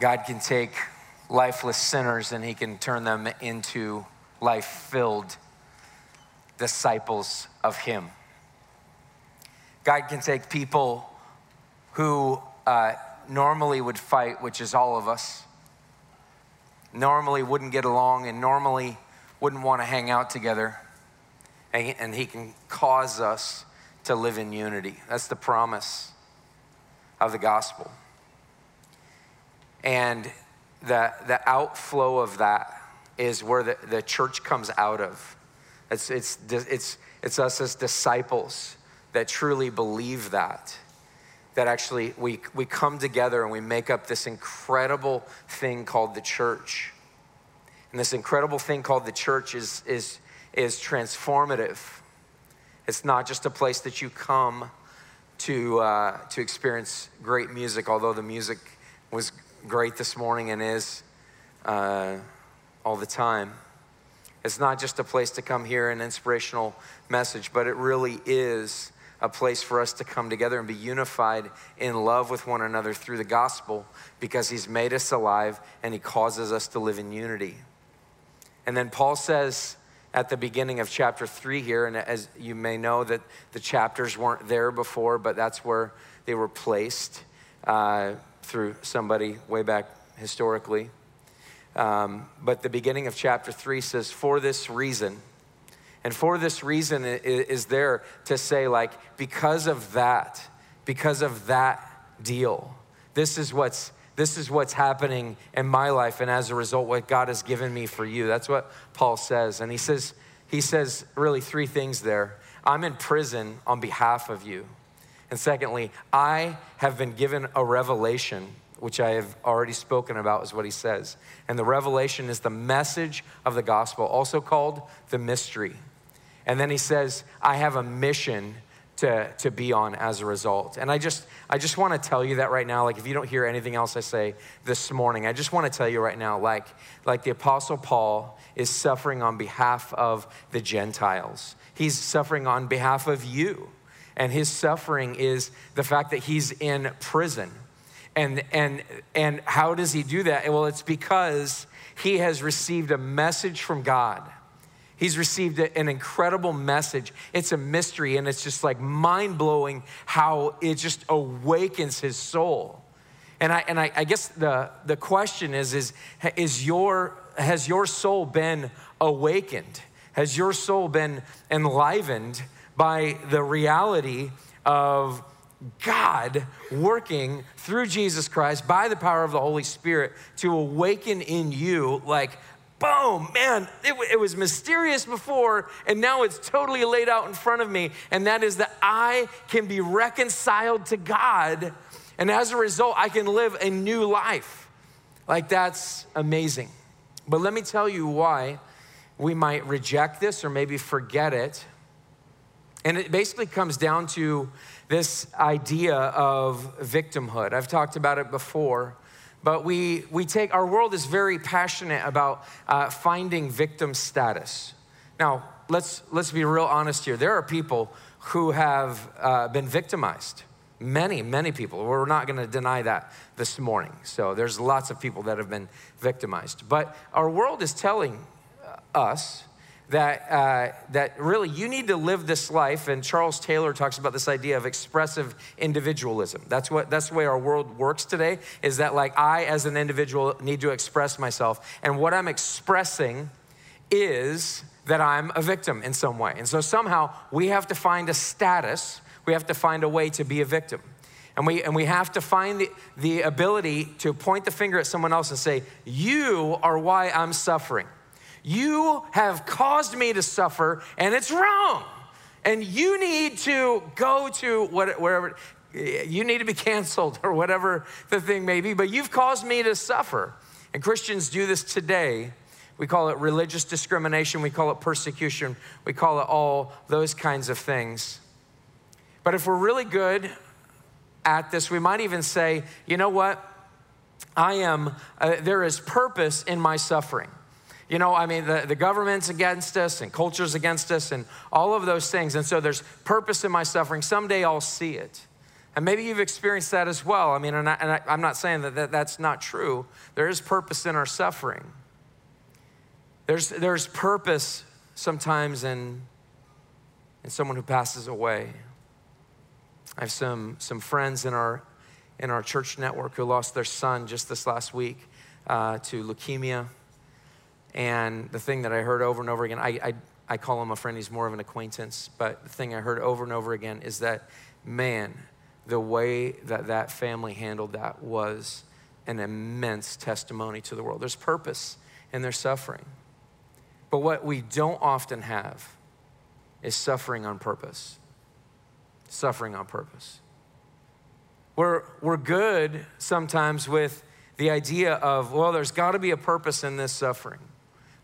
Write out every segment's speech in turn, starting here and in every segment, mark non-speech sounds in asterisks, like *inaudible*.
God can take lifeless sinners and he can turn them into life filled disciples of him. God can take people who uh, normally would fight, which is all of us, normally wouldn't get along, and normally wouldn't want to hang out together, and, and he can cause us to live in unity. That's the promise of the gospel. And the, the outflow of that is where the, the church comes out of. It's, it's, it's, it's us as disciples that truly believe that. That actually we, we come together and we make up this incredible thing called the church. And this incredible thing called the church is, is, is transformative. It's not just a place that you come to, uh, to experience great music, although the music was great this morning and is uh, all the time. It's not just a place to come hear an inspirational message, but it really is a place for us to come together and be unified in love with one another through the gospel because he's made us alive and he causes us to live in unity. And then Paul says at the beginning of chapter three here, and as you may know, that the chapters weren't there before, but that's where they were placed. Uh, through somebody way back historically. Um, but the beginning of chapter three says, For this reason, and for this reason is there to say, like, because of that, because of that deal, this is what's this is what's happening in my life, and as a result, what God has given me for you. That's what Paul says. And he says, he says really three things there. I'm in prison on behalf of you. And secondly, I have been given a revelation, which I have already spoken about, is what he says. And the revelation is the message of the gospel, also called the mystery. And then he says, I have a mission to, to be on as a result. And I just, I just want to tell you that right now. Like, if you don't hear anything else I say this morning, I just want to tell you right now, like, like the Apostle Paul is suffering on behalf of the Gentiles, he's suffering on behalf of you and his suffering is the fact that he's in prison. And, and, and how does he do that? Well, it's because he has received a message from God. He's received an incredible message. It's a mystery, and it's just like mind blowing how it just awakens his soul. And I, and I, I guess the, the question is, is, is your, has your soul been awakened? Has your soul been enlivened by the reality of God working through Jesus Christ by the power of the Holy Spirit to awaken in you, like, boom, man, it, it, was mysterious before, and now it's totally laid out in front of me. And that is that I can be reconciled to God, and as a result, I can live a new life. Like, that's amazing. But let me tell you why we might reject this or maybe forget it and it basically comes down to this idea of victimhood. I've talked about it before, but we, we take, our world is very passionate about uh, finding victim status. Now, let's, let's be real honest here. There are people who have uh, been victimized. Many, many people. We're not going to deny that this morning. So there's lots of people that have been victimized. But our world is telling us that, uh, that really you need to live this life. And Charles Taylor talks about this idea of expressive individualism. That's, what, that's the way our world works today, is that like I, as an individual, need to express myself. And what I'm expressing is that I'm a victim in some way. And so somehow we have to find a status, we have to find a way to be a victim. And we, and we have to find the, the ability to point the finger at someone else and say, You are why I'm suffering. You have caused me to suffer, and it's wrong. And you need to go to wherever, you need to be *laughs* canceled or whatever the thing may be, but you've caused me to suffer. And Christians do this today. We call it religious discrimination, we call it persecution, we call it all those kinds of things. But if we're really good at this, we might even say, you know what? I am, uh, there is purpose in my suffering. You know, I mean, the, the government's against us and culture's against us and all of those things. And so there's purpose in my suffering. Someday I'll see it. And maybe you've experienced that as well. I mean, and, I, am not saying that, that that's not true. There is purpose in our suffering. There's, there's purpose sometimes in, in someone who passes away. I have some, some friends in our, in our church network who lost their son just this last week uh, to leukemia. And the thing that I heard over and over again, I, I, I call him a friend, he's more of an acquaintance, but the thing I heard over and over again is that, man, the way that that family handled that was an immense testimony to the world. There's purpose in their suffering. But what we don't often have is suffering on purpose. Suffering on purpose. We're, we're good sometimes with the idea of, well, there's got to be a purpose in this suffering.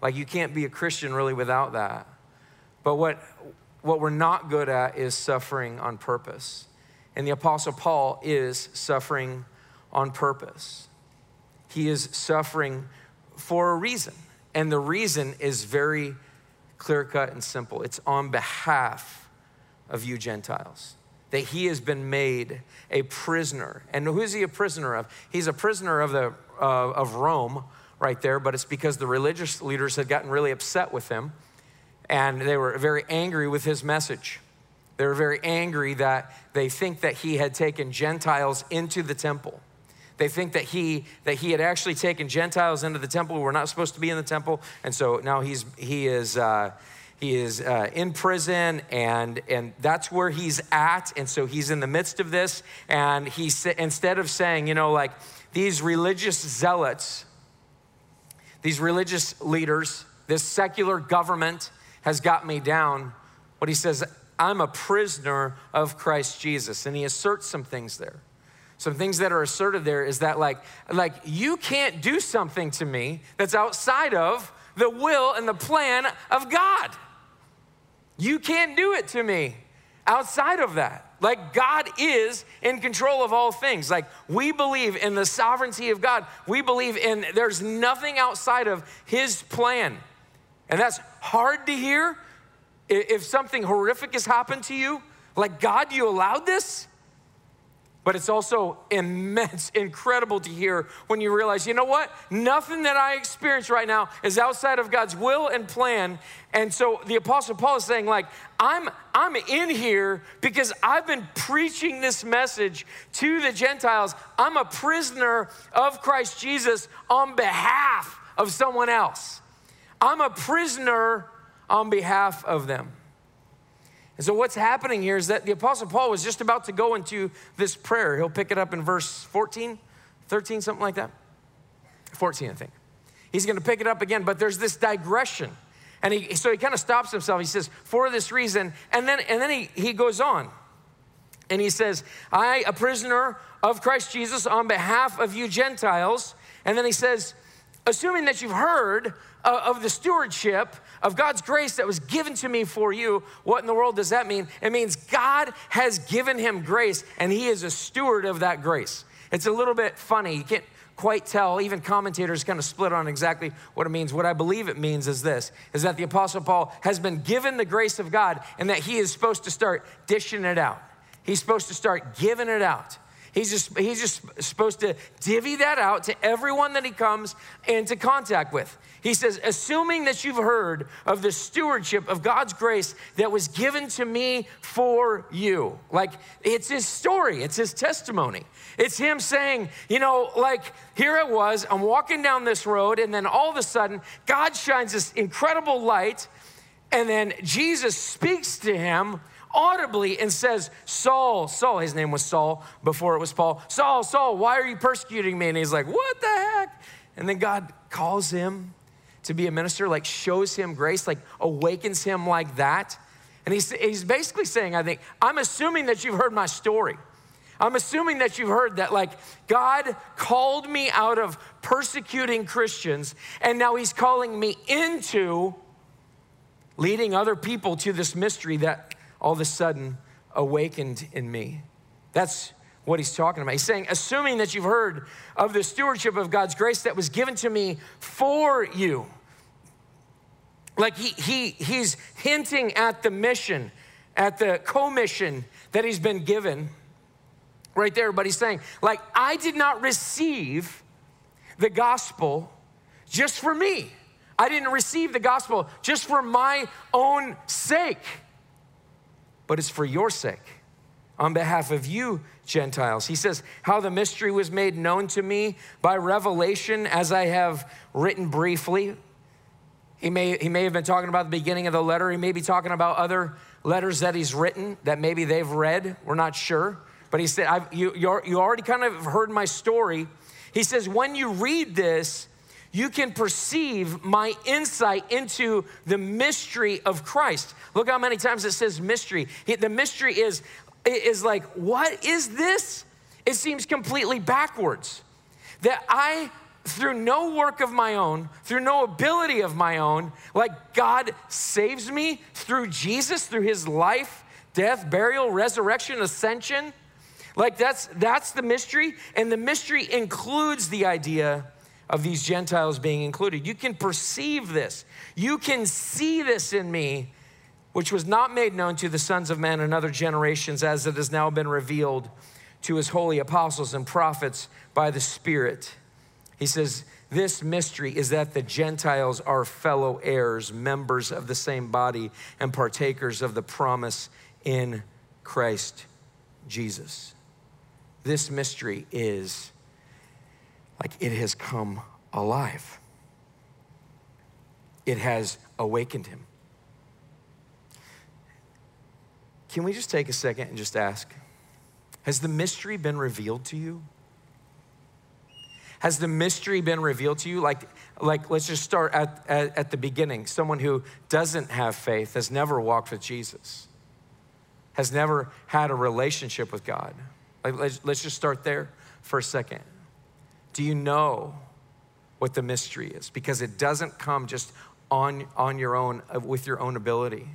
Like you can't be a Christian really without that. But what, what we're not good at is suffering on purpose. And the Apostle Paul is suffering on purpose. He is suffering for a reason. And the reason is very clear cut and simple it's on behalf of you Gentiles. That he has been made a prisoner. And who is he a prisoner of? He's a prisoner of, the, uh, of Rome right there, but it's because the religious leaders had gotten really upset with him and they were very angry with his message. They were very angry that they think that he had taken Gentiles into the temple. They think that he that he had actually taken Gentiles into the temple who were not supposed to be in the temple, and so now he's he is uh, he is uh, in prison, and and that's where he's at, and so he's in the midst of this, and he instead of saying, you know, like these religious zealots, these religious leaders, this secular government has got me down. What he says, I'm a prisoner of Christ Jesus. And he asserts some things there. Some things that are asserted there is that, like, like you can't do something to me that's outside of the will and the plan of God. You can't do it to me outside of that. Like, God is in control of all things. Like, we believe in the sovereignty of God. We believe in there's nothing outside of His plan. And that's hard to hear if something horrific has happened to you, like, God, you allowed this? But it's also immense, *laughs* incredible to hear when you realize, you know what? Nothing that I experience right now is outside of God's will and plan. And so the Apostle Paul is saying, like, I'm, I'm in here because I've been preaching this message to the Gentiles. I'm a prisoner of Christ Jesus on behalf of someone else. I'm a prisoner on behalf of them. And so, what's happening here is that the Apostle Paul was just about to go into this prayer. He'll pick it up in verse 14, 13, something like that. 14, I think. He's going to pick it up again, but there's this digression. And he, so he kind of stops himself. He says, For this reason. And then, and then he, he goes on. And he says, I, a prisoner of Christ Jesus, on behalf of you Gentiles. And then he says, Assuming that you've heard uh, of the stewardship of God's grace that was given to me for you. What in the world does that mean? It means God has given him grace and he is a steward of that grace. It's a little bit funny. You can't quite tell. Even commentators kind of split on exactly what it means. What I believe it means is this is that the apostle Paul has been given the grace of God and that he is supposed to start dishing it out. He's supposed to start giving it out. He's just, he's just supposed to divvy that out to everyone that he comes into contact with. He says, assuming that you've heard of the stewardship of God's grace that was given to me for you. Like, it's his story, it's his testimony. It's him saying, you know, like, here it was, I'm walking down this road, and then all of a sudden, God shines this incredible light, and then Jesus speaks to him audibly and says, Saul, Saul, his name was Saul before it was Paul, Saul, Saul, why are you persecuting me? And he's like, What the heck? And then God calls him to be a minister, like shows him grace, like awakens him like that. And he's, he's basically saying, I think, I'm assuming that you've heard my story. I'm assuming that you've heard that, like, God called me out of persecuting Christians, and now He's calling me into leading other people to this mystery that all of a sudden awakened in me. That's what he's talking about. He's saying, assuming that you've heard of the stewardship of God's grace that was given to me for you. Like he, he, he's hinting at the mission, at the commission that he's been given right there, but he's saying, like, I did not receive the gospel just for me. I didn't receive the gospel just for my own sake, but it's for your sake, on behalf of you, Gentiles. He says, How the mystery was made known to me by revelation, as I have written briefly. He may, he may have been talking about the beginning of the letter. He may be talking about other letters that he's written that maybe they've read. We're not sure. But he said, you, you already kind of heard my story. He says, When you read this, you can perceive my insight into the mystery of Christ. Look how many times it says mystery. The mystery is, is like, what is this? It seems completely backwards. That I, through no work of my own, through no ability of my own, like God saves me through Jesus, through his life, death, burial, resurrection, ascension. Like that's that's the mystery, and the mystery includes the idea of these Gentiles being included. You can perceive this. You can see this in me, which was not made known to the sons of men in other generations, as it has now been revealed to his holy apostles and prophets by the Spirit. He says, This mystery is that the Gentiles are fellow heirs, members of the same body, and partakers of the promise in Christ Jesus. This mystery is like it has come alive. It has awakened him. Can we just take a second and just ask Has the mystery been revealed to you? Has the mystery been revealed to you? Like, like let's just start at, at, at the beginning. Someone who doesn't have faith, has never walked with Jesus, has never had a relationship with God. Like, let's, let's just start there for a second. Do you know what the mystery is? Because it doesn't come just on, on your own, uh, with your own ability.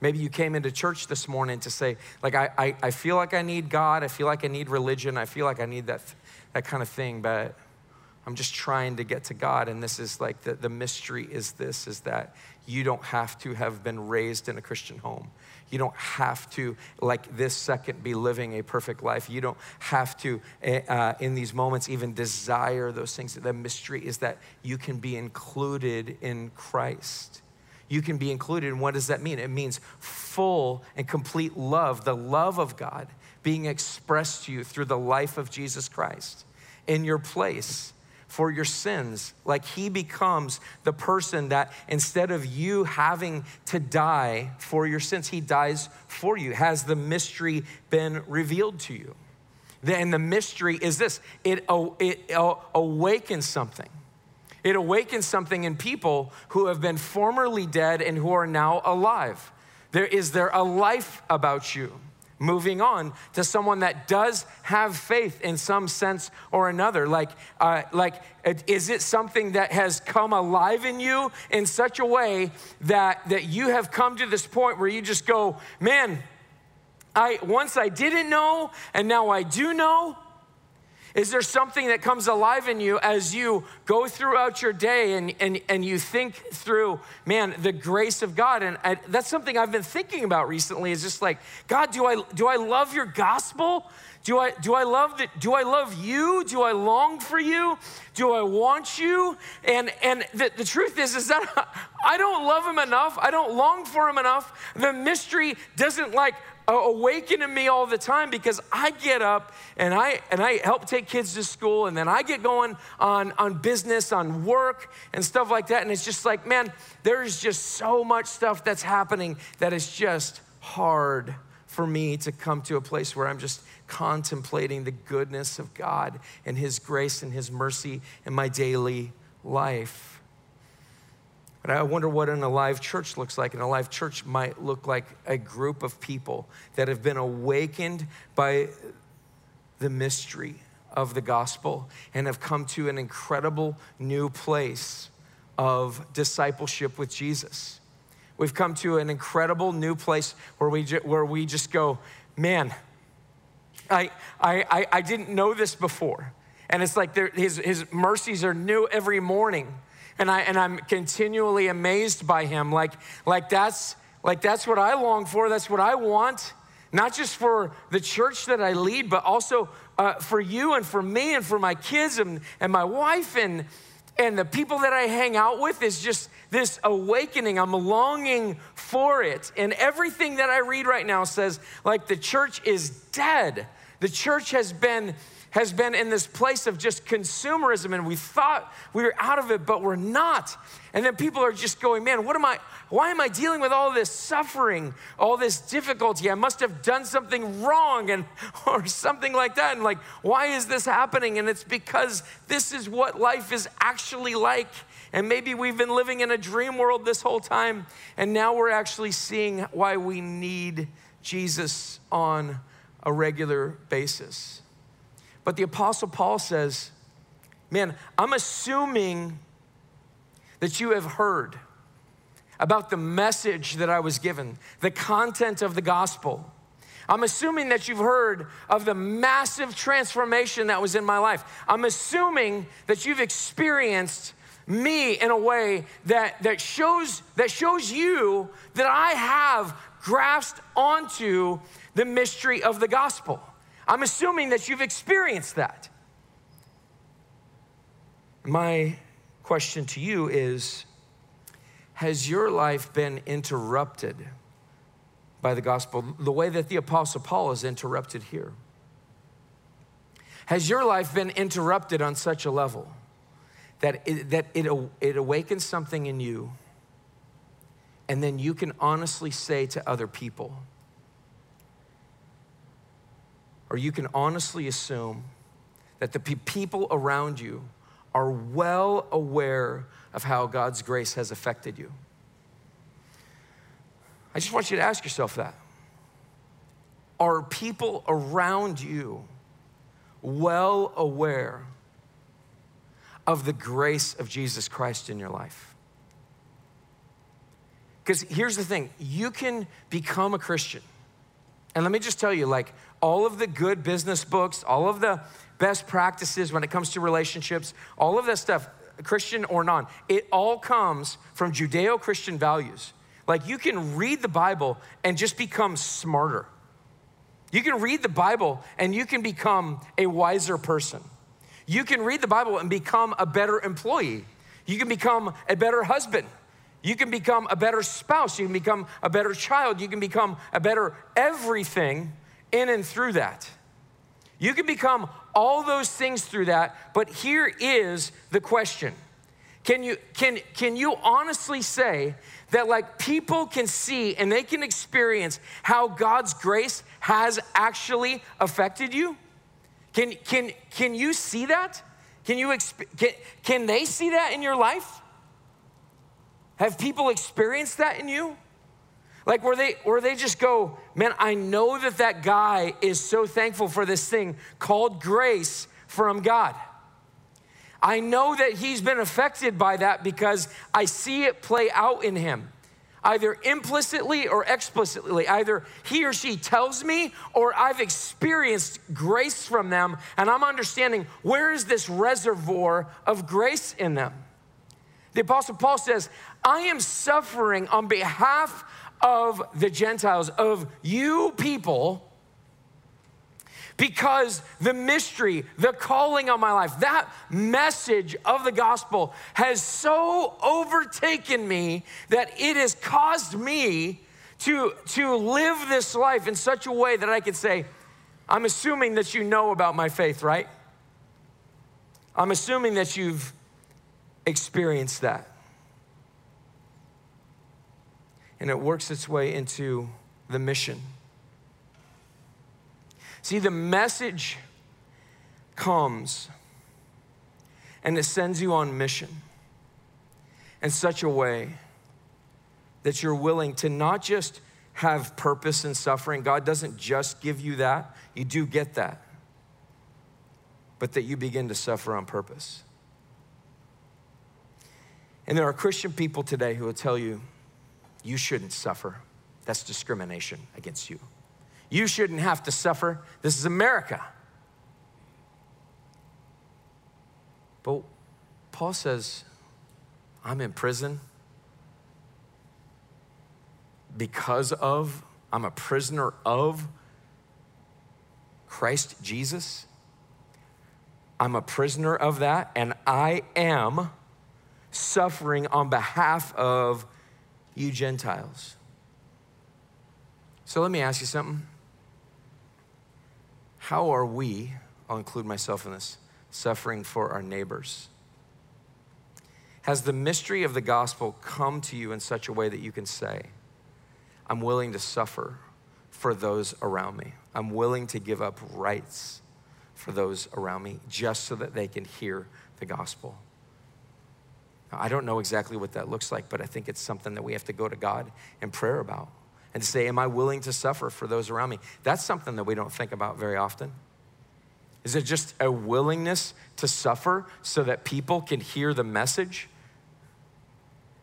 Maybe you came into church this morning to say, like, I, I, I feel like I need God. I feel like I need religion. I feel like I need that, that kind of thing, but I'm just trying to get to God. And this is like the, the mystery is this, is that you don't have to have been raised in a Christian home. You don't have to, like this second, be living a perfect life. You don't have to, eh, uh, in these moments, even desire those things. The mystery is that you can be included in Christ. You can be included. And what does that mean? It means full and complete love, the love of God being expressed to you through the life of Jesus Christ in your place for your sins. Like he becomes the person that instead of you having to die for your sins, he dies for you. Has the mystery been revealed to you? Then the mystery is this it, it awakens something. It awakens something in people who have been formerly dead and who are now alive. There is there a life about you moving on to someone that does have faith in some sense or another. Like uh, like is it something that has come alive in you in such a way that that you have come to this point where you just go man i once i didn't know and now i do know is there something that comes alive in you as you go throughout your day and, and, and you think through, man, the grace of God? And I, that's something I've been thinking about recently is just like, God, do I, do I love your gospel? Do I, do I love? Do I love you? Do I long for you? Do I want you? And, and the, the truth is, is that *laughs* I don't love him enough. I don't long for him enough. The mystery doesn't like awaken in me all the time because I get up and I and I help take kids to school and then I get going on on business, on work and stuff like that and it's just like, man, there's just so much stuff that's happening that is just hard for me to come to a place where I'm just contemplating the goodness of God and his grace and his mercy in my daily life. But I wonder what an alive church looks like. An alive church might look like a group of people that have been awakened by the mystery of the gospel and have come to an incredible new place of discipleship with Jesus. We've come to an incredible new place where we, ju- where we just go, man, I, I, I, didn't know this before. And it's like his, his mercies are new every morning and I and I'm continually amazed by him. Like like that's like that's what I long for. That's what I want. not just for the church that I lead, but also uh, for you and for me and for my kids and, and my wife and, and the people that I hang out with is just this awakening. I'm longing for it. And everything that I read right now says, like, the church is dead. The church has been has been in this place of just consumerism and we thought we were out of it but we're not. And then people are just going man what am i why am i dealing with all this suffering all this difficulty? I must have done something wrong and *laughs* or something like that and like why is this happening? And it's because this is what life is actually like. And maybe we've been living in a dream world this whole time and now we're actually seeing why we need jesus on a regular basis but the Apostle Paul says, Man, I'm assuming that you have heard about the message that I was given, the content of the gospel. I'm assuming that you've heard of the massive transformation that was in my life. I'm assuming that you've experienced me in a way that, that, shows, that shows you that I have grasped onto the mystery of the gospel. I'm assuming that you've experienced that. My question to you is Has your life been interrupted by the gospel the way that the Apostle Paul is interrupted here? Has your life been interrupted on such a level that it, that it, it awakens something in you, and then you can honestly say to other people, or you can honestly assume that the people around you are well aware of how God's grace has affected you. I just want you to ask yourself that. Are people around you well aware of the grace of Jesus Christ in your life? Because here's the thing you can become a Christian. And let me just tell you, like, all of the good business books, all of the best practices when it comes to relationships, all of that stuff, Christian or non, it all comes from Judeo Christian values. Like you can read the Bible and just become smarter. You can read the Bible and you can become a wiser person. You can read the Bible and become a better employee. You can become a better husband. You can become a better spouse. You can become a better child. You can become a better everything in and through that. You can become all those things through that, but here is the question. Can you, can, can you honestly say that like people can see and they can experience how God's grace has actually affected you? Can, can, can you see that? Can, you can, can they see that in your life? Have people experienced that in you? Like where they where they just go, man, I know that that guy is so thankful for this thing called grace from God. I know that he's been affected by that because I see it play out in him. Either implicitly or explicitly. Either he or she tells me or I've experienced grace from them and I'm understanding where is this reservoir of grace in them. The Apostle Paul says, I am suffering on behalf of the Gentiles, of you people, because the mystery, the calling on my life, that message of the gospel has so overtaken me that it has caused me to, to live this life in such a way that I can say, I'm assuming that you know about my faith, right? I'm assuming that you've experienced that and it works its way into the mission. See, the message comes and it sends you on mission in such a way that you're willing to not just have purpose in suffering. God doesn't just give you that, you do get that, but that you begin to suffer on purpose. And there are Christian people today who will tell you, you shouldn't suffer. That's discrimination against you. You shouldn't have to suffer. This is America. But Paul says, I'm in prison because of, I'm a prisoner of Christ Jesus. I'm a prisoner of that, and I am suffering on behalf of you Gentiles. So let me ask you something. How are we, I'll include myself in this, suffering for our neighbors? Has the mystery of the gospel come to you in such a way that you can say, I'm willing to suffer for those around me? I'm willing to give up rights for those around me just so that they can hear the gospel? I don't know exactly what that looks like, but I think it's something that we have to go to God in prayer about and say, Am I willing to suffer for those around me? That's something that we don't think about very often. Is it just a willingness to suffer so that people can hear the message?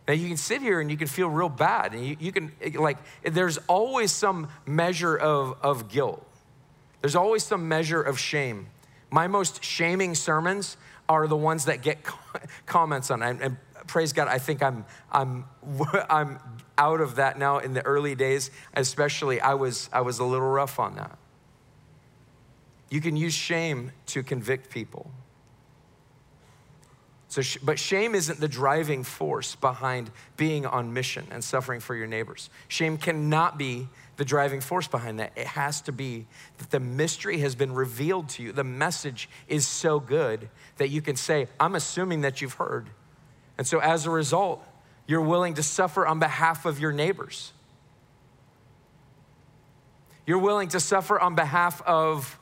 Now, you can sit here and you can feel real bad, and you, you can, like, there's always some measure of, of guilt. There's always some measure of shame. My most shaming sermons are the ones that get *laughs* comments on. And, and praise God, I think I'm, I'm, *laughs* I'm out of that now in the early days, especially I was, I was a little rough on that. You can use shame to convict people. So, but shame isn't the driving force behind being on mission and suffering for your neighbors. Shame cannot be the driving force behind that. It has to be that the mystery has been revealed to you. The message is so good that you can say, I'm assuming that you've heard. And so as a result, you're willing to suffer on behalf of your neighbors. You're willing to suffer on behalf of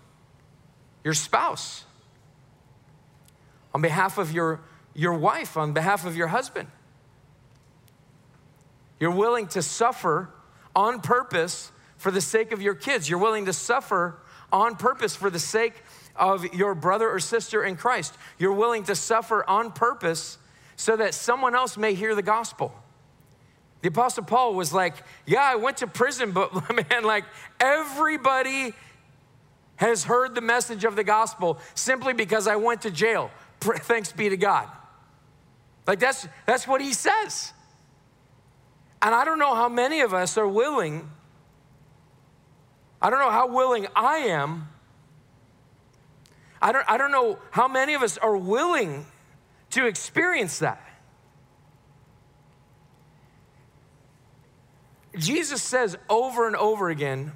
your spouse, on behalf of your, your wife, on behalf of your husband. You're willing to suffer on purpose for the sake of your kids. You're willing to suffer on purpose for the sake of your brother or sister in Christ. You're willing to suffer on purpose so that someone else may hear the gospel. The Apostle Paul was like, Yeah, I went to prison, but *laughs* man, like everybody has heard the message of the gospel simply because I went to jail. *laughs* Thanks be to God. Like that's that's what he says. And I don't know how many of us are willing. I don't know how willing I am. I don't, I don't know how many of us are willing to experience that. Jesus says over and over again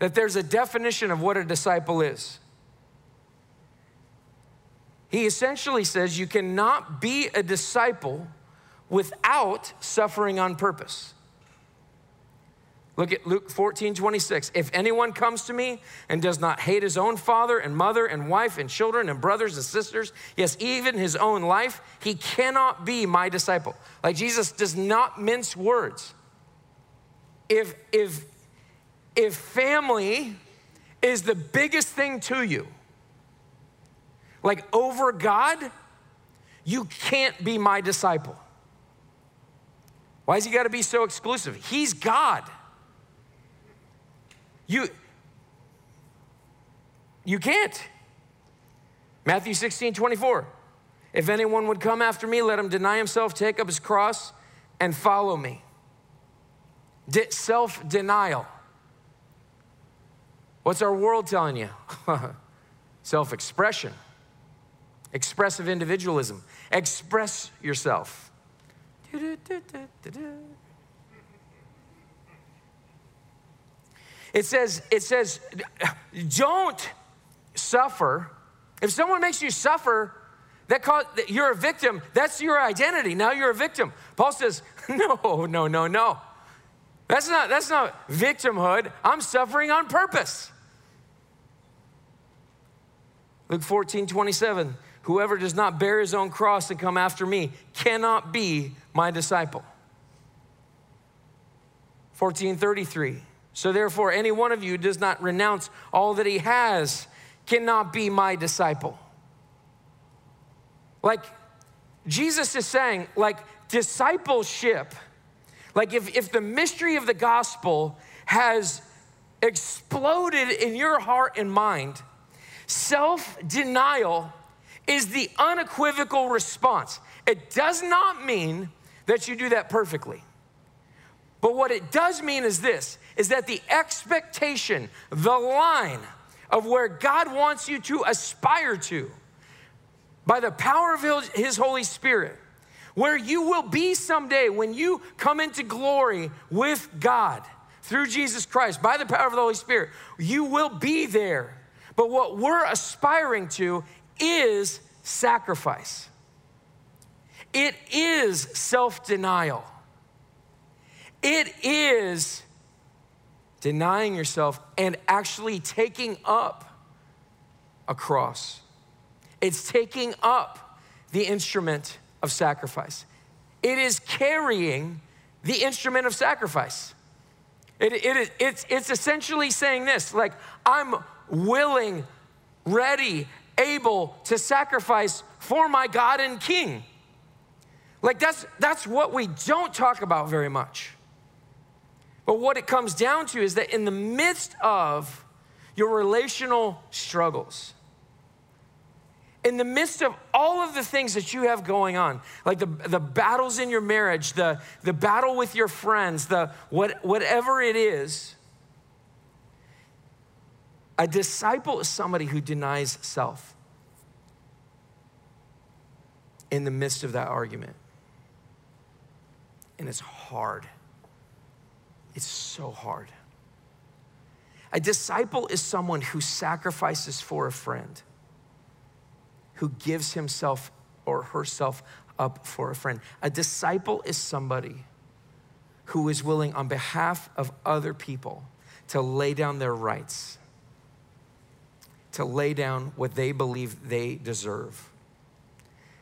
that there's a definition of what a disciple is. He essentially says you cannot be a disciple without suffering on purpose. Look at Luke 14, 26. If anyone comes to me and does not hate his own father and mother and wife and children and brothers and sisters, yes, even his own life, he cannot be my disciple. Like Jesus does not mince words. If, if, if family is the biggest thing to you, like over God, you can't be my disciple. Why has he got to be so exclusive? He's God. You, you can't. Matthew 16, 24. If anyone would come after me, let him deny himself, take up his cross, and follow me. De- Self denial. What's our world telling you? *laughs* Self expression, expressive individualism. Express yourself. It says, it says, don't suffer. If someone makes you suffer, that cause, you're a victim. That's your identity. Now you're a victim. Paul says, *laughs* no, no, no, no. That's not, that's not victimhood. I'm suffering on purpose. Luke 14, 27. Whoever does not bear his own cross and come after me cannot be my disciple. 1433. So therefore, any one of you does not renounce all that he has cannot be my disciple. Like Jesus is saying, like discipleship, like if, if the mystery of the gospel has exploded in your heart and mind, self denial is the unequivocal response. It does not mean that you do that perfectly. But what it does mean is this is that the expectation, the line of where God wants you to aspire to by the power of His Holy Spirit, where you will be someday when you come into glory with God through Jesus Christ by the power of the Holy Spirit. You will be there. But what we're aspiring to is sacrifice, it is self denial, it is denying yourself and actually taking up a cross. It's taking up the instrument of sacrifice. It is carrying the instrument of sacrifice. It, it, it's, it's essentially saying this like, I'm willing, ready, able to sacrifice for my God and King. Like, that's, that's what we don't talk about very much. But what it comes down to is that in the midst of your relational struggles, in the midst of all of the things that you have going on, like the, the battles in your marriage, the, the battle with your friends, the what, whatever it is, a disciple is somebody who denies self in the midst of that argument. And it's hard. It's so hard. A disciple is someone who sacrifices for a friend who gives himself or herself up for a friend. A disciple is somebody who is willing, on behalf of other people, to lay down their rights, to lay down what they believe they deserve.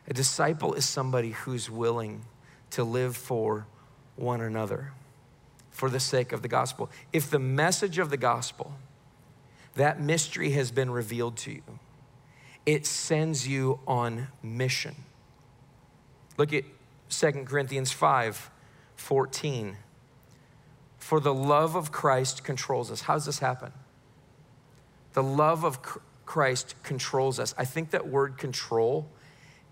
A disciple is somebody who's willing to live for one another for the sake of the gospel. If the message of the gospel, that mystery has been revealed to you, it sends you on mission. Look at 2 Corinthians 5 14. For the love of Christ controls us. How does this happen? The love of Christ controls us. I think that word control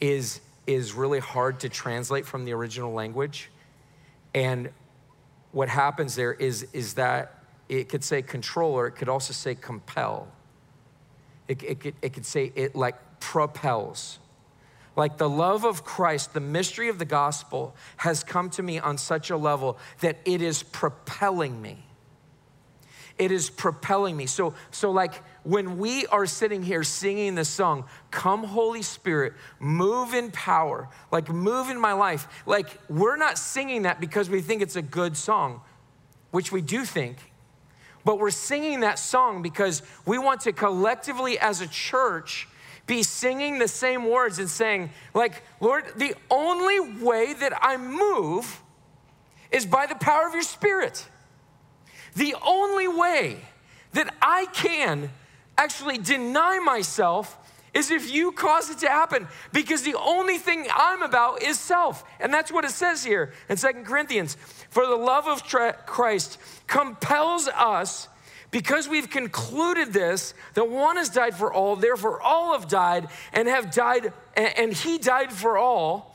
is, is really hard to translate from the original language. And what happens there is, is that it could say control or it could also say compel. It, it, could, it could say it like propels. Like the love of Christ, the mystery of the gospel has come to me on such a level that it is propelling me. It is propelling me. So, so like when we are sitting here singing the song, Come Holy Spirit, move in power, like move in my life, like we're not singing that because we think it's a good song, which we do think, but we're singing that song because we want to collectively as a church be singing the same words and saying, like, Lord, the only way that I move is by the power of your spirit. The only way that I can actually deny myself is if you cause it to happen because the only thing I'm about is self. And that's what it says here in Second Corinthians. For the love of Christ compels us because we've concluded this that one has died for all, therefore all have died and have died and he died for all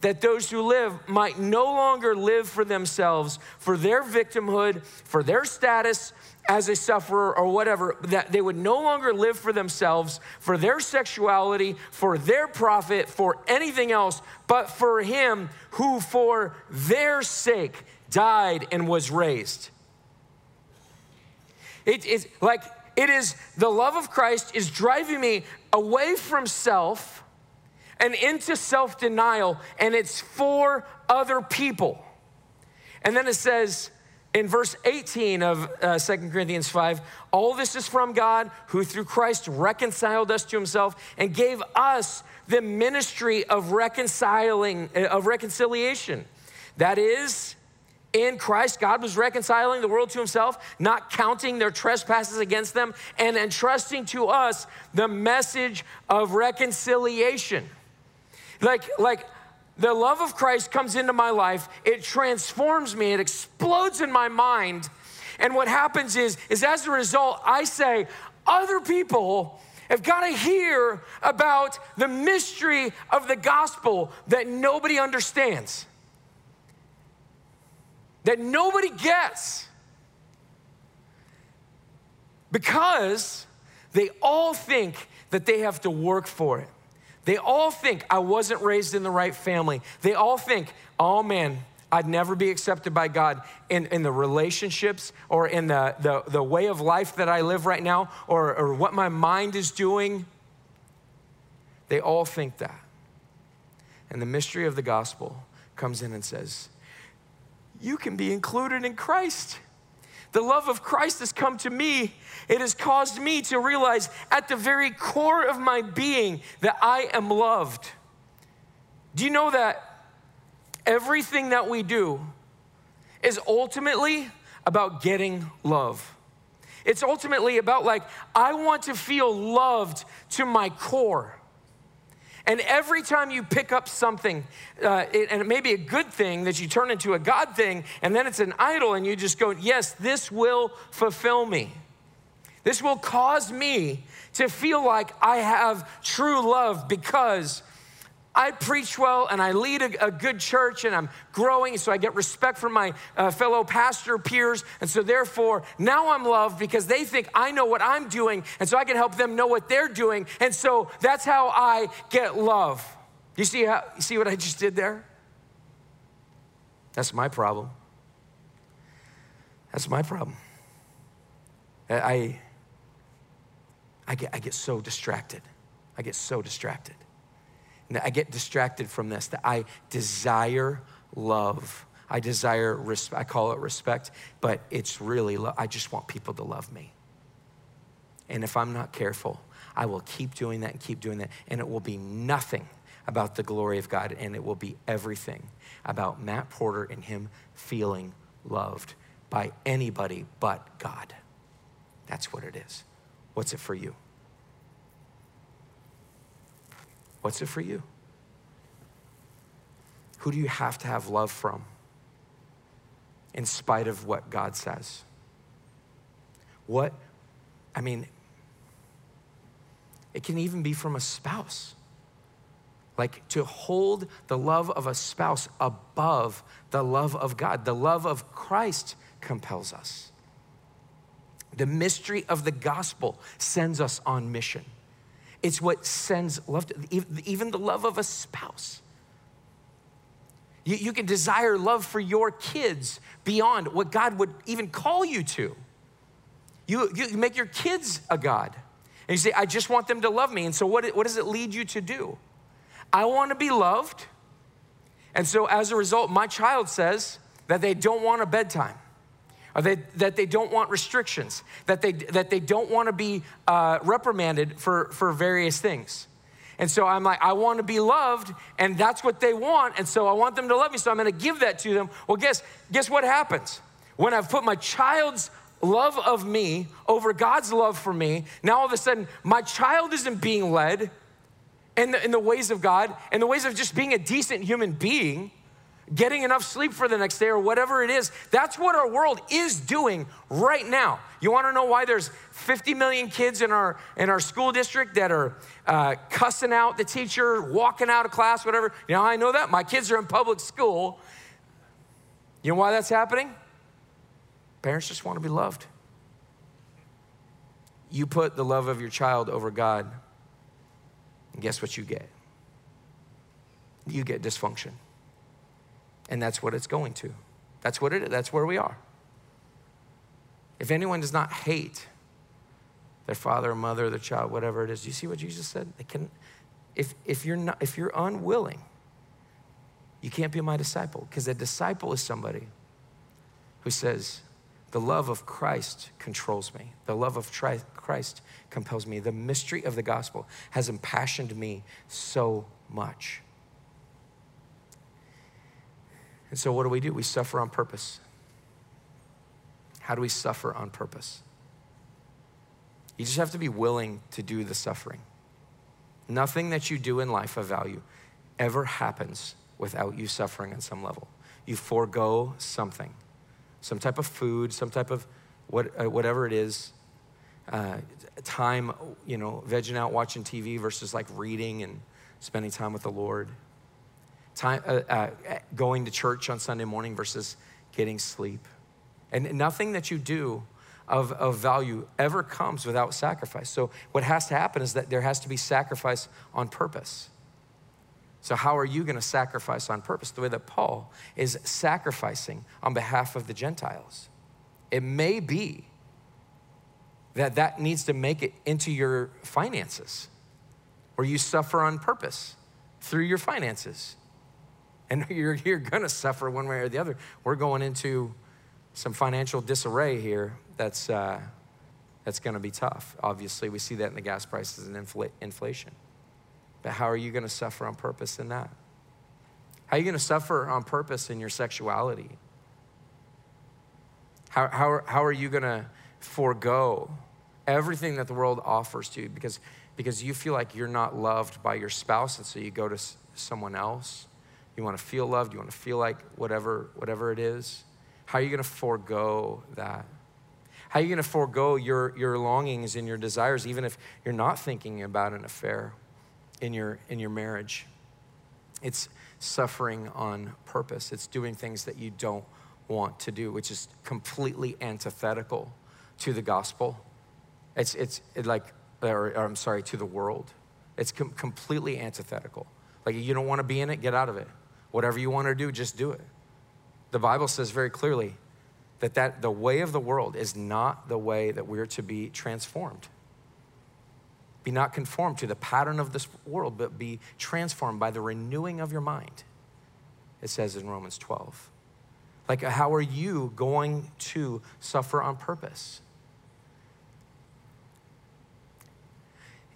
that those who live might no longer live for themselves, for their victimhood, for their status, as a sufferer or whatever, that they would no longer live for themselves, for their sexuality, for their profit, for anything else, but for him who for their sake died and was raised. It is like it is the love of Christ is driving me away from self and into self denial, and it's for other people. And then it says, in verse 18 of uh, 2 Corinthians 5, all this is from God who through Christ reconciled us to himself and gave us the ministry of reconciling uh, of reconciliation. That is in Christ God was reconciling the world to himself, not counting their trespasses against them and entrusting to us the message of reconciliation. Like like the love of Christ comes into my life, it transforms me, it explodes in my mind. And what happens is, is as a result, I say, other people have got to hear about the mystery of the gospel that nobody understands, that nobody gets. Because they all think that they have to work for it. They all think I wasn't raised in the right family. They all think, oh man, I'd never be accepted by God in, in the relationships or in the, the, the way of life that I live right now or, or what my mind is doing. They all think that. And the mystery of the gospel comes in and says, You can be included in Christ. The love of Christ has come to me. It has caused me to realize at the very core of my being that I am loved. Do you know that everything that we do is ultimately about getting love? It's ultimately about, like, I want to feel loved to my core. And every time you pick up something, uh, it, and it may be a good thing that you turn into a God thing, and then it's an idol, and you just go, Yes, this will fulfill me. This will cause me to feel like I have true love because I preach well and I lead a, a, good church and I'm growing, so I get respect from my uh, fellow pastor peers. And so, therefore, now I'm loved because they think I know what I'm doing, and so I can help them know what they're doing. And so that's how I get love. You see, how, you see what I just did there? That's my problem. That's my problem. I, I, get, I get so distracted. I get so distracted. I get distracted from this, that I desire love. I desire respect. I call it respect, but it's really, I just want people to love me. And if I'm not careful, I will keep doing that and keep doing that. And it will be nothing about the glory of God, and it will be everything about Matt Porter and him feeling loved by anybody but God. That's what it is. What's it for you? What's it for you? Who do you have to have love from in spite of what God says? What, I mean, it can even be from a spouse. Like to hold the love of a spouse above the love of God. The love of Christ compels us. The mystery of the gospel sends us on mission. It's what sends love, to, even the love of a spouse. You, you can desire love for your kids beyond what God would even call you to. You, you make your kids a God. And you say, I just want them to love me. And so, what, what does it lead you to do? I want to be loved. And so, as a result, my child says that they don't want a bedtime they, that they don't want restrictions, that they, that they don't want to be uh, reprimanded for, for various things. And so I'm like, I want to be loved, and that's what they want. And so I want them to love me, so I'm going to give that to them. Well, guess, guess what happens? When I've put my child's love of me over God's love for me, now all of a sudden my child isn't being led in the, in the ways of God, in the ways of just being a decent human being getting enough sleep for the next day or whatever it is. That's what our world is doing right now. You want to know why there's 50 million kids in our in our school district that are uh, cussing out the teacher, walking out of class, whatever. You know, I know that my kids are in public school. You know why that's happening? Parents just want to be loved. You put the love of your child over God, and guess what you get? You get dysfunction. And that's what it's going to. That's what it is. That's where we are. If anyone does not hate their father or mother, their child, whatever it is, do you see what Jesus said? They can, if, if, you're not, if you're unwilling, you can't be my disciple because a disciple is somebody who says, the love of Christ controls me. The love of Christ compels me. The mystery of the gospel has impassioned me so much. And so, what do we do? We suffer on purpose. How do we suffer on purpose? You just have to be willing to do the suffering. Nothing that you do in life of value ever happens without you suffering on some level. You forego something, some type of food, some type of what, uh, whatever it is, uh, time, you know, vegging out watching TV versus like reading and spending time with the Lord time, uh, uh, going to church on Sunday morning versus getting sleep. And nothing that you do of, of value ever comes without sacrifice. So, what has to happen is that there has to be sacrifice on purpose. So, how are you going to sacrifice on purpose? The way that Paul is sacrificing on behalf of the Gentiles. It may be that that needs to make it into your finances, or you suffer on purpose through your finances. *laughs* And you're, you're going to suffer one way or the other. We're going into some financial disarray here that's, uh, that's going to be tough. Obviously, we see that in the gas prices and infl- inflation. But how are you going to suffer on purpose in that? How are you going to suffer on purpose in your sexuality? How, how, how are you going to forego everything that the world offers to you because, because you feel like you're not loved by your spouse, and so you go to someone else? You want to feel loved, you want to feel like whatever, whatever it is. How are you going to forego that? How are you going to forego your, your longings and your desires, even if you're not thinking about an affair in your, in your marriage? It's suffering on purpose, it's doing things that you don't want to do, which is completely antithetical to the gospel. It's, it's it like, or, or, I'm sorry, to the world. It's com- completely antithetical. Like, you don't want to be in it, get out of it. Whatever you want to do, just do it. The Bible says very clearly that, that the way of the world is not the way that we're to be transformed. Be not conformed to the pattern of this world, but be transformed by the renewing of your mind, it says in Romans 12. Like, how are you going to suffer on purpose?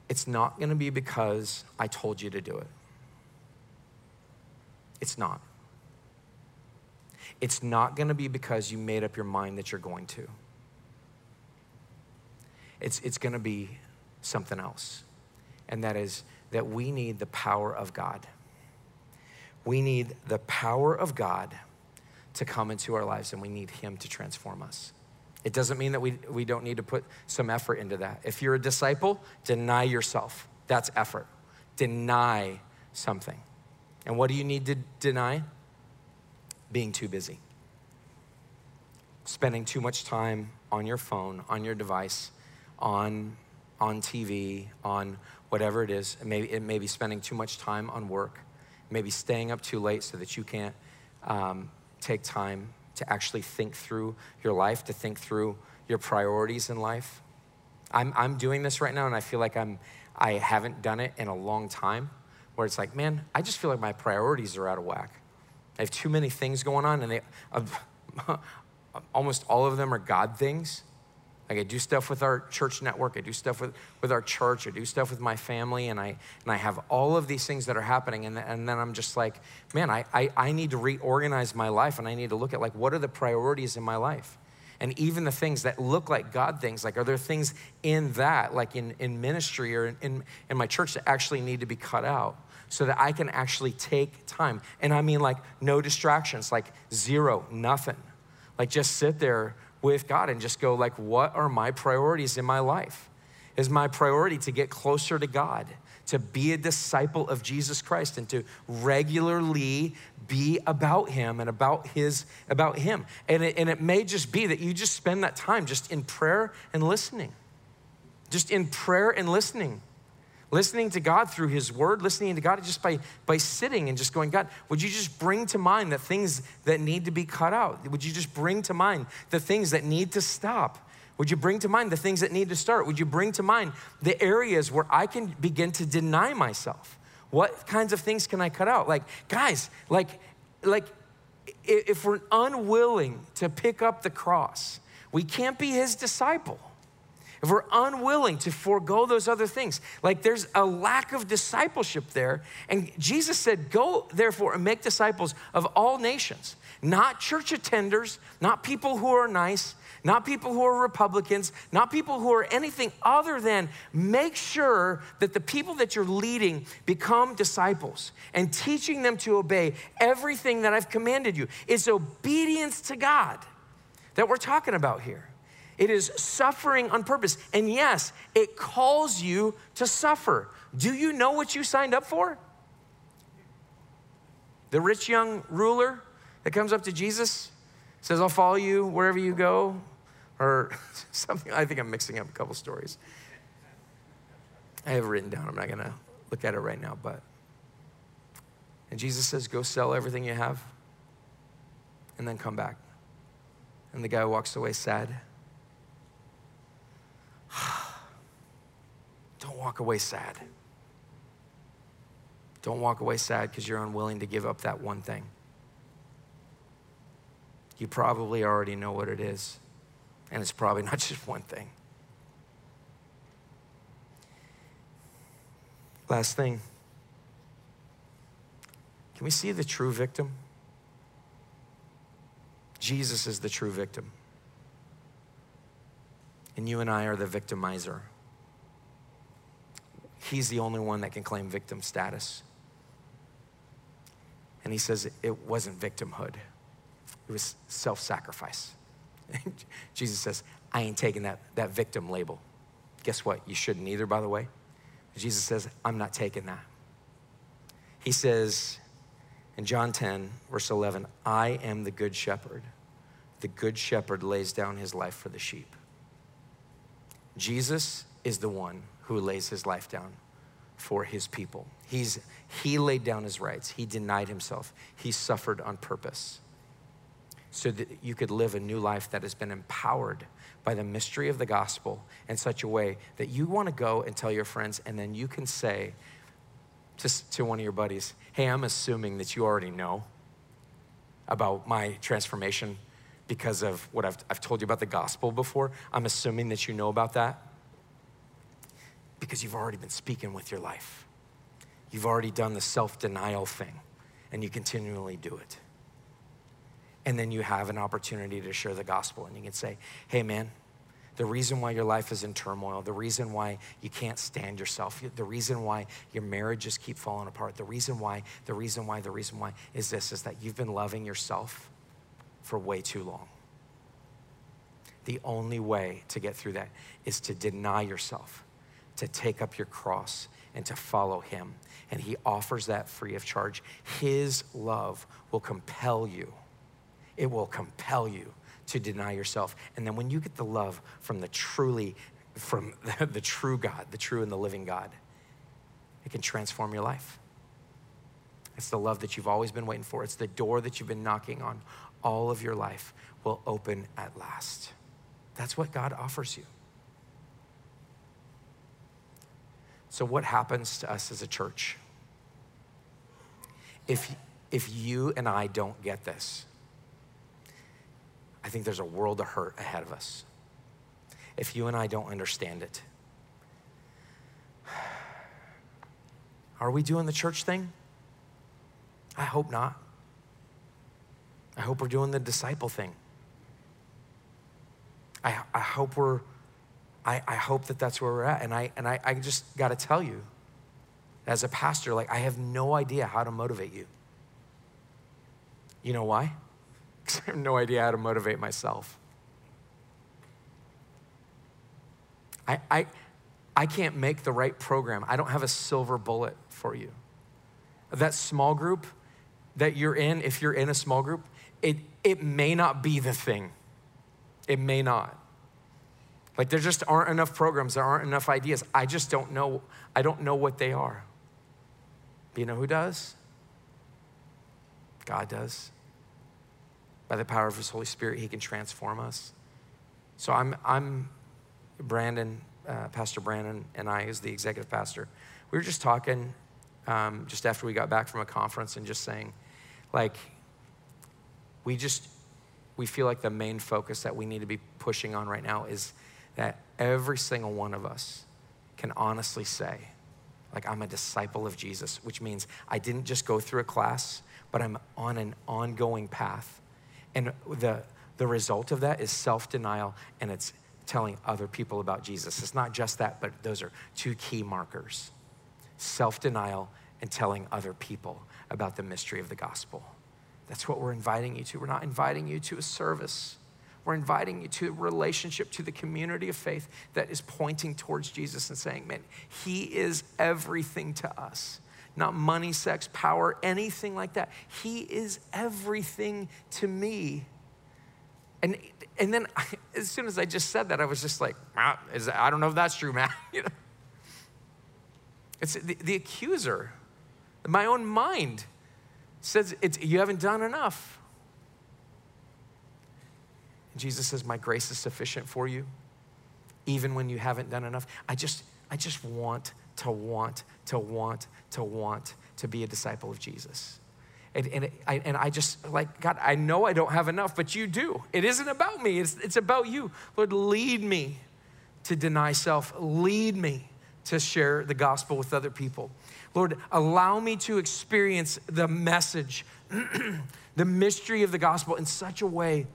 It's not gonna be because I told you to do it. It's not. It's not going to be because you made up your mind that you're going to. It's, it's going to be something else. And that is that we need the power of God. We need the power of God to come into our lives, and we need Him to transform us. It doesn't mean that we, we don't need to put some effort into that. If you're a disciple, deny yourself. That's effort. Deny something. And what do you need to deny? being too busy, spending too much time on your phone, on your device, on, on TV, on whatever it is. It may, it may be spending too much time on work, maybe staying up too late so that you can't um, take time to actually think through your life, to think through your priorities in life. I'm, I'm doing this right now, and I feel like I'm, I haven't done it in a long time, where it's like, man, I just feel like my priorities are out of whack. I have too many things going on, and they, uh, *laughs* almost all of them are God things. Like I do stuff with our church network, I do stuff with, with our church, I do stuff with my family, and I and I have all of these things that are happening, and, and then I'm just like, man, I, I, I need to reorganize my life and I need to look at like what are the priorities in my life? And even the things that look like God things, like are there things in that, like in, in ministry or in, in, in my church that actually need to be cut out? so that I can actually take time. And I mean, like, no distractions, like zero, nothing. Like, just sit there with God and just go, like, what are my priorities in my life? Is my priority to get closer to God, to be a disciple of Jesus Christ, and to regularly be about Him and about His about Him. And it, and it may just be that you just spend that time just in prayer and listening, just in prayer and listening listening to God through His Word, listening to God just by, by sitting and just going, God, would you just bring to mind the things that need to be cut out? Would you just bring to mind the things that need to stop? Would you bring to mind the things that need to start? Would you bring to mind the areas where I can begin to deny myself? What kinds of things can I cut out? Like, guys, like, like if we're unwilling to pick up the cross, we can't be his disciple if we're unwilling to forego those other things, like there's a lack of discipleship there. And Jesus said, Go therefore and make disciples of all nations, not church attenders, not people who are nice, not people who are Republicans, not people who are anything other than make sure that the people that you're leading become disciples and teaching them to obey everything that I've commanded you. It's obedience to God that we're talking about here. It is suffering on purpose. And yes, it calls you to suffer. Do you know what you signed up for? The rich young ruler that comes up to Jesus says, I'll follow you wherever you go. or *laughs* something. I think I'm mixing up a couple stories. I have written down. I'm not going to look at it right now, but. And Jesus says, Go sell everything you have and then come back. And the guy walks away sad. *sighs* Don't walk away sad. Don't walk away sad because you're unwilling to give up that one thing. You probably already know what it is, and it's probably not *laughs* just one thing. Last thing. Can we see the true victim? Jesus is the true victim. And you and I are the victimizer. He's the only one that can claim victim status. And he says it wasn't victimhood, it was self sacrifice. *laughs* Jesus says, I ain't taking that, that victim label. Guess what? You shouldn't either, by the way. Jesus says, I'm not taking that. He says in John 10, verse 11, I am the good shepherd. The good shepherd lays down his life for the sheep. Jesus is the one who lays his life down for his people. He's, he laid down his rights, he denied himself, he suffered on purpose so that you could live a new life that has been empowered by the mystery of the gospel in such a way that you want to go and tell your friends, and then you can say to, to one of your buddies, Hey, I'm assuming that you already know about my transformation because of what I've, I've told you about the gospel before. I'm assuming that you know about that because you've already been speaking with your life. You've already done the self denial thing, and you continually do it. And then you have an opportunity to share the gospel, and you can say, Hey, man, the reason why your life is in turmoil, the reason why you can't stand yourself, the reason why your marriages keep falling apart, the reason why, the reason why, the reason why is this is that you've been loving yourself for way too long. The only way to get through that is to deny yourself, to take up your cross, and to follow Him. And He offers that free of charge. His love will compel you, it will compel you to deny yourself. And then when you get the love from the truly, from *laughs* the, true God, the true and the living God, it can transform your life. It's the love that you've always been waiting for. It's the door that you've been knocking on all of your life will open at last. That's what God offers you. So, what happens to us as a church? If, if you and I don't get this, I think there's a world of hurt ahead of us. If you and I don't understand it, *sighs* are we doing the church thing? I hope not. I hope we're doing the disciple thing. I, I hope we're, I, I hope that that's where we're at. And I, and I, I just got to tell you, as a pastor, like I have no idea how to motivate you. You know why? *laughs* Because I have no idea how to motivate myself. I, I, I can't make the right program. I don't have a silver bullet for you. That small group that you're in, if you're in a small group, it, it may not be the thing. It may not. Like there just aren't enough programs, there aren't enough ideas. I just don't know. I don't know what they are. But you know who does? God does. By the power of his Holy Spirit, he can transform us. So I'm, I'm Brandon, uh, Pastor Brandon, and I, as the executive pastor, we were just talking um, just after we got back from a conference and just saying, like, we just we feel like the main focus that we need to be pushing on right now is that every single one of us can honestly say like i'm a disciple of jesus which means i didn't just go through a class but i'm on an ongoing path. And the the result of that is self-denial and it's telling other people about jesus. It's not just that but those are two key markers. Self-denial and telling other people about the mystery of the gospel that's what we're inviting you to. We're not inviting you to a service. We're inviting you to a relationship, to the community of faith that is pointing towards Jesus and saying, man, He is everything to us. Not money, sex, power, anything like that. He is everything to me. And, and then I, as soon as I just said that, I was just like, is I don't know if that's true, man. *laughs* you know? It's the, the accuser, my own mind says, it's, you haven't done enough. And Jesus says, My grace is sufficient for you, even when you haven't done enough. I just, I just want to want to want to want to be a disciple of Jesus. And, and, I, and I just like, God, I know I don't have enough, but you do. It isn't about me, it's, it's about you. Lord, lead me to deny self, lead me to share the gospel with other people. Lord, allow me to experience the message, *clears throat* the mystery of the gospel in such a way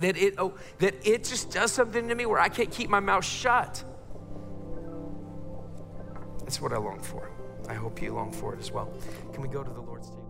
that it, oh, that it just does something to me where I can't keep my mouth shut. That's what I long for. I hope you long for it as well. Can we go to the Lord's table?